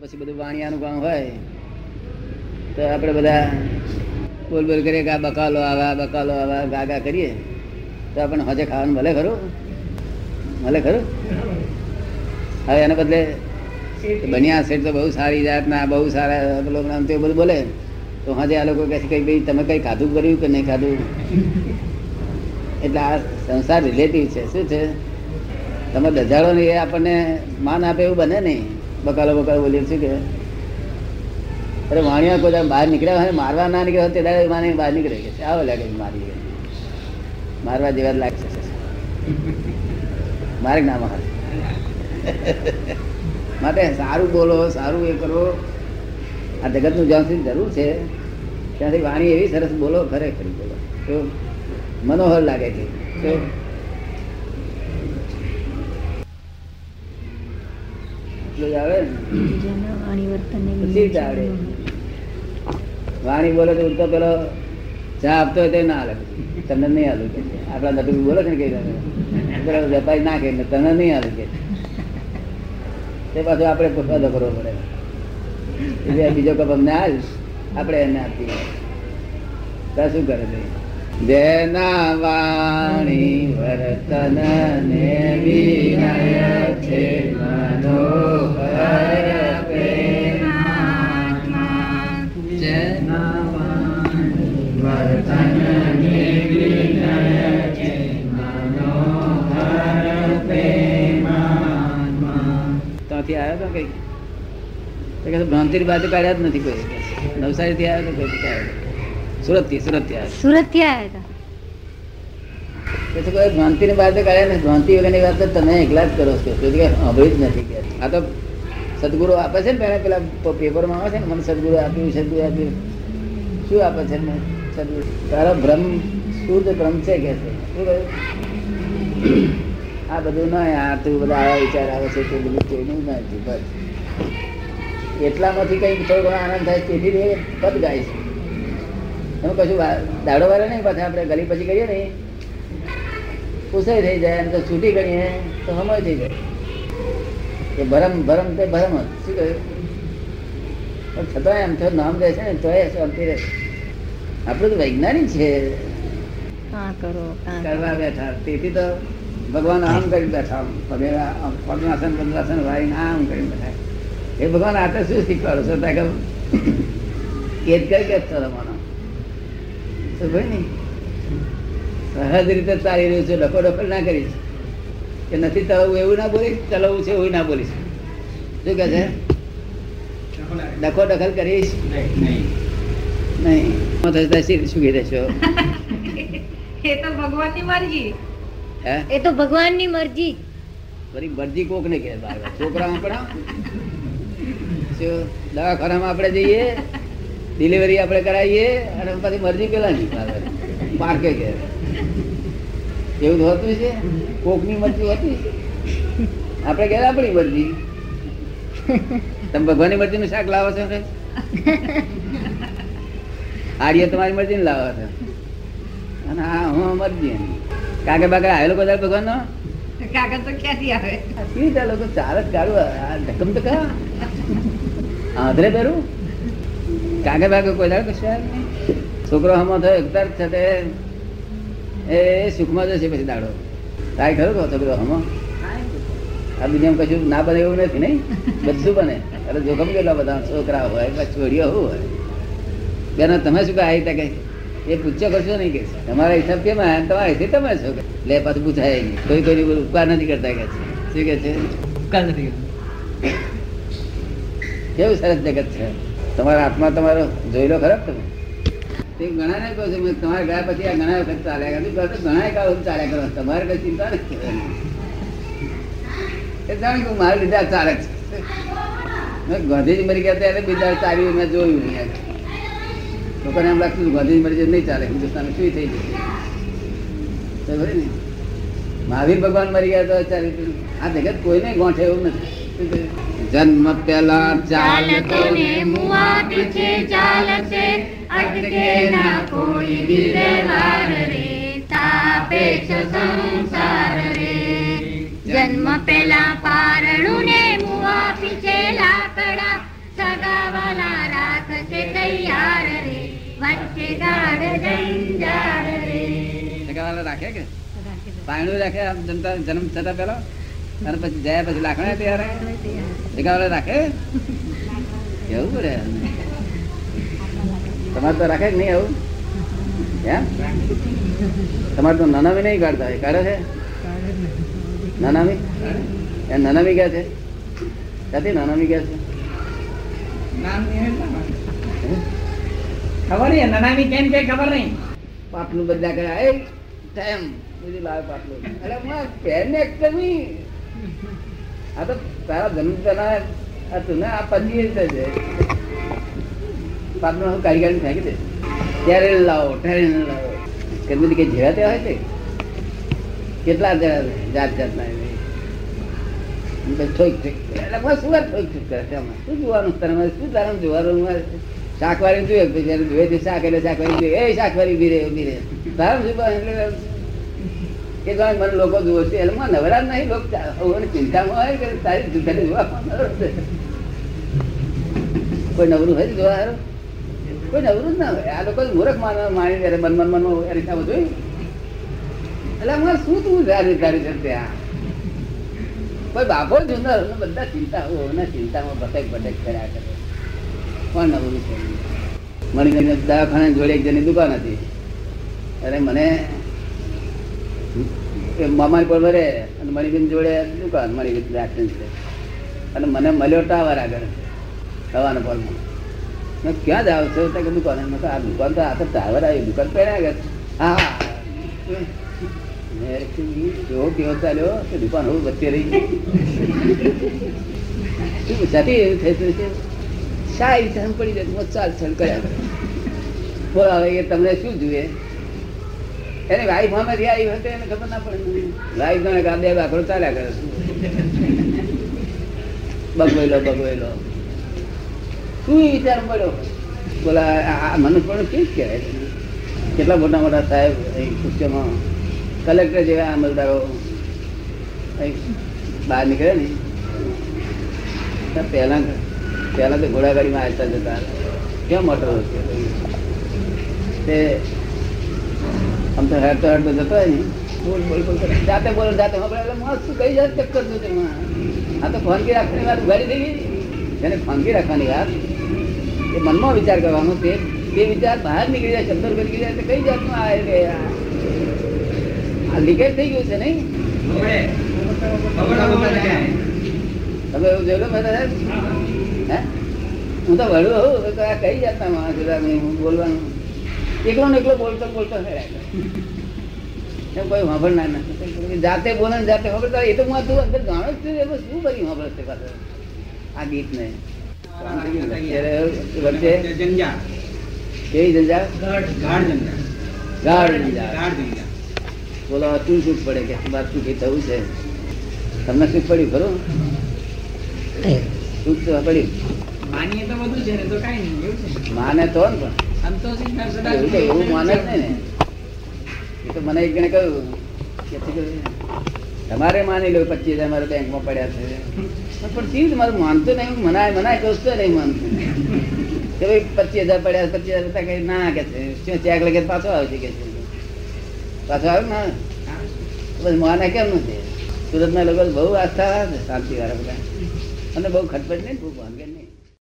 પછી બધું વાણિયાનું કામ હોય, તો આપણે બધા બોલ બોલ કરીએ કે આ બકાલો આવા બકાલો આવા ગાગા કરીએ, તો આપણને હજે ખાવાનું ભલે ખરું? ભલે ખરું? હવે એના બદલે બન્યા સેટ તો બહુ સારી જાતના, બહુ સારા પેલો આમ તે બધું બોલે, તો હજે આ લોકો કહે છે કે ભાઈ, તમે કંઈ ખાધું કર્યું કે નહીં ખાધું? એટલે આ સંસાર રિલેટિવ છે. શું છે? તમે દજાડો ને એ આપણને માન આપે એવું બને નહીં. બકાલો બકાલો બોલીએ શું કે, અરે વાણિયા કોઈ બહાર નીકળ્યા હોય મારવા ના નીકળ્યા હોય તે દાડે બહાર નીકળે કે આવો લાગે મારી મારવા જેવા લાગશે મારે ના મારે. માટે સારું બોલો, સારું એ કરો. આ જગતનું જ્યાં જરૂર છે, ત્યાંથી વાણી એવી સરસ બોલો ખરેખર બોલો. કેવું મનોહર લાગે છે. કેવું? એટલું જ આવે ને? વાણી બોલે તો ઉડતો પેલો ચા આપતો હોય તો ના હાલે. તમને નહીં હાલું કે. આપડા નટુ બોલે છે ને કઈ વેપારી ના કે તને નહીં હાલું કે. તે પાછું આપણે પોસાદો કરવો પડે. એટલે બીજો કપ અમને આવીશ આપણે એને આપીએ. ત્યાં શું કરે છે? જેના વાણી વર્તન ને ત્યાંથી આવ્યો તો કઈ કે ભ્રાંતિ બાજુ કાઢ્યા જ નથી કોઈ. નવસારીથી આવ્યો તો કોઈ સુરતથી સુરત આવ્યો. સુરતથી આવ્યા પછી કોઈ ભ્રાંતિની બાજુ કાઢ્યા ને ભ્રાંતિ વગરની વાત તમે એકલા જ કરો છો. કે સાંભળી જ નથી કે. આ તો સદગુરુ આપે છે ને પેલા પેલા પેપરમાં આવે છે ને મને સદગુરુ આપ્યું સદગુરુ આપ્યું. શું આપે છે ને સદગુરુ? તારો ભ્રમ શુદ્ધ ભ્રમ છે કે છે? શું કહ્યું? આ બધું ના યાર તું બધા આવા વિચાર આવે છે તે બધું કોઈનું નથી બસ. એટલામાંથી કઈ થોડો ઘણો આનંદ થાય તેથી એ પદ ગાય છે. એમ કશું દાડો વાળો નહીં પાછા આપણે ગલી પછી કરીએ ને પૂસાઈ થઈ જાય અને તો છૂટી ગણીએ તો સમય થઈ જાય. એ ભરમ ભરમ તે ભરમ જ. શું કહ્યું? પણ છતાં એમ તો નામ દે છે ને તો એ શાંતિ રહે. આપણું તો વૈજ્ઞાનિક છે. હા કરો કાં કરવા બેઠા. તેથી તો ભગવાન આમ કરી બેઠા પગે આમ પદ્માસન પદ્માસન વાળીને આમ કરી બેઠા. એ ભગવાન આ તો શું શીખવાડો છો? ત્યાં કે એ જ કઈ કે ચલવાનો તો ભાઈ ને સહજ રીતે ચાલી રહ્યું છે ડકો ડખો ના કરીશ કે નથી ચલાવવું એવું ના બોલીશ ચલાવવું છે એવું ના બોલીશ શું કહે છે? ડખો દખલ કરીશ? નહીં. થતા શું કહી દેશો એ તો ભગવાનની મરજી. હે? એ તો ભગવાનની મરજી. વળી મરજી કોક ને કે. છોકરા આપણા જો દવાખાનામાં આપણે જઈએ ડિલિવરી આપણે કરાવીએ અને પછી મરજી પેલા ની પાર્કે કે. એવું હોતું છે? કોકની મરજી હતી? આપણે કે આપણી મરજી? તમે ભગવાનની મરજી નું શાક લાવો છો કે? આડિયો તમારી મરજી ને લાવો છો. અને હા હું મરજી એની. કાકે બાકે આવેલો બધા ભગવાન નો કાગળ તો ક્યાંથી આવે? શું ચાલો ચાલે જ કાઢું આ ધક્કમ તો કા આંધરે પહેરું? કાગે બાગે કોઈ દાડે કશું છોકરો હમો થયો એકતર છે તે એ સુખમાં જશે પછી દાડો. તાય ખરું કહો છોકરો હમો આ દુનિયામાં કશું ના બને એવું નથી નહીં? બધું બને. અરે જોખમ કેટલા બધા છોકરા હોય છોડીઓ હોય? બેનો તમે શું કહે આવી કઈ એ પૂછ્યો કરશો નહીં કે. તમારા હિસાબ કેમ આવ્યા? તમારા હિસાબ તમે છો લે પાછું પૂછાય નહીં. કોઈ કોઈ ઉપકાર નથી કરતા કે છે. શું કે છે? કેવું સરસ જગત છે. તમારા હાથમાં તમારો જોઈ લો ખરાબ તમે? તે ઘણા ને કહું છું તમારે ગયા પછી આ ઘણા વખત ચાલ્યા કરે તો ઘણા કાળ ચાલ્યા કરો તમારે કઈ ચિંતા નથી એ જાણ કે મારે લીધા ચાલે છે. મેં ગાંધીજી મરી ગયા ત્યારે બીજા ચાલ્યું મેં જોયું લોકોને એમ લાગતું ગાંધીજી મરી જાય નહીં ચાલે હિન્દુસ્તાન શું થઈ જશે. મહાવીર ભગવાન મરી ગયા તો અત્યારે આ જગત કોઈને ગોઠે એવું નથી. જન્મ પેલા ચાલતો જન્મ પેલા પારણું ને મુવા પીછે રાખે કે? પાણી રાખે જનતા જન્મ થતા પેલા અને પછી જાય પછી લાખણા ત્યારે રાખે? એવું પડે તમારે તો રાખે કે નહીં આવું? તમારે તો નાનામી નહીં કાઢતા હોય. કાઢે છે? નાનામી? એ નાનામી ગયા છે? ક્યાંથી નાનામી ગયા છે? ખબર નહીં, નનામી કેમ કે ખબર નહીં? પાટલું બધા કર્યા એ ટાઈમ બધી લાવે પાટલું અરે હું પહેર એકદમ આ તો તારા જન્મ તના હતું ને, આ પછી જ છે પાટલું હું કાઢી કાઢી ફેંકી દે ત્યારે લાવો ત્યારે લાવો. કે બધી કઈ જેવા તેવા હોય છે કેટલા જાત જાતના ઠોક ઠોક. એટલે શું ઠોક ઠોક કરે. છે? શું જોવાનું? તારે? શું તારા જોવાનું? મારે? શાકવાળી જોઈએ પછી જોઈએ તે શાક એટલે શાકવારી જોઈએ એ શાકવાળી ઊભી રહે ઊભી રહે તારે શું? એટલે કે જાણે મને લોકો જુઓ છે એટલે મને નવરા નહીં, લોકો ચિંતામાં હોય કે તારી દુકાને જોવા કોઈ નવરું હોય જોવા હારું? કોઈ નવરું જ ના હોય આ લોકો મૂર્ખ માનવા માની ત્યારે મન મન, મનમાં એ રીતના બધું એટલે અમારે શું તું ધારી ધારી છે ત્યાં કોઈ બાપો જુના બધા ચિંતા હોય ચિંતામાં ભટક ભટક કર્યા કરે કોણ નવરું છે મણિગંજ દવાખાને જોડે એક જણની દુકાન હતી. અરે મને મામાની પર ભરે અને મણિગંજ જોડે દુકાન મણિગંજ રાખી છે. અને મને મળ્યો ટાવર આગળ હવાના પોલમાં મેં ક્યાં જાવ છો? તો કે દુકાન. મેં આ દુકાન તો આ તો ટાવર આવી દુકાન પહેર્યા આગળ. હા. કીધું, કેવો કેવો ચાલ્યો કે દુકાન હું વચ્ચે રહી શું જાતી એવું થતું છે શા ઈચ્છા પડી જાય ચાલ ચાલ કર્યા કરે. બોલો, હવે એ તમને શું જોઈએ? એની વાઈફ અમે રહ્યા આવી હતી એને ખબર ના પડે. વાઈફ ને કે બે બાકડો ચાલ્યા કરે બગવેલો બગવેલો શું વિચાર મળ્યો બોલા, આ- મનુષ્ય કેમ કહેવાય? કેટલા મોટા મોટા સાહેબ અહીં ખુરશીઓમાં કલેક્ટર જેવા અમલદારો બહાર નીકળે ને. પહેલા પહેલા તો ઘોડાગાડીમાં આવતા જતા. કેમ મોટર તે આમ તો હેરતો હેરતો જતો હોય ને. બોલ બોલ બોલ જાતે બોલો જાતે એટલે મસ્ત કઈ જાત ચક્કર છું તેમાં આ તો ફોનકી રાખવાની વાત ઉઘાડી દેવી. જેને ફોનકી રાખવાની વાત એ મનમાં વિચાર કરવાનો તે તે વિચાર બહાર નીકળી જાય શબ્દો નીકળી જાય તો કઈ જાતનું આ એટલે આ લીકેજ થઈ ગયું છે નહીં? તમે એવું જોયેલું મેં સાહેબ. હે હું તો વળું હોઉં તો આ કઈ જાતના માણસ નહીં હું બોલવાનું? એકલો ને એકલો બોલતો બોલતો. એમ કોઈ વાંભળ ના નથી જાતે બોલે ને જાતે ખબર એ તો હું તું અંદર જાણો જ છું એમાં શું કરી વાંભળ છે પાછળ? આ ગીત ને વચ્ચે કેવી જંજા? ગાઢ જંજા. બોલો શું સુખ પડે કે બાર સુખી થવું છે? તમને શું પડ્યું ખરું? સુખ તો માનીએ તો બધું છે ને તો કાંઈ નહીં એવું છે માને તો ને પણ. સદા એવું માને જ નહીં ને. એ તો મને એક જણે કહ્યું કે તમારે માની લો પચીસ હજાર મારા બેંકમાં પડ્યા છે. પણ ચીજ મારું માનતો નહીં? હું મનાય મનાય કહું તો નહીં માનતું? કે ભાઈ પચીસ હજાર પડ્યા પચીસ હજાર રૂપિયા કઈ ના કે છે. શું ચેક લગે પાછો આવશે કે છે. પાછો આવે ને બસ માને કેમ નથી? સુરતના લોકો બહુ આસ્થા શાંતિ વાળા બધા. અને બહુ ખટપટ નહીં બહુ ભાંગે નહીં.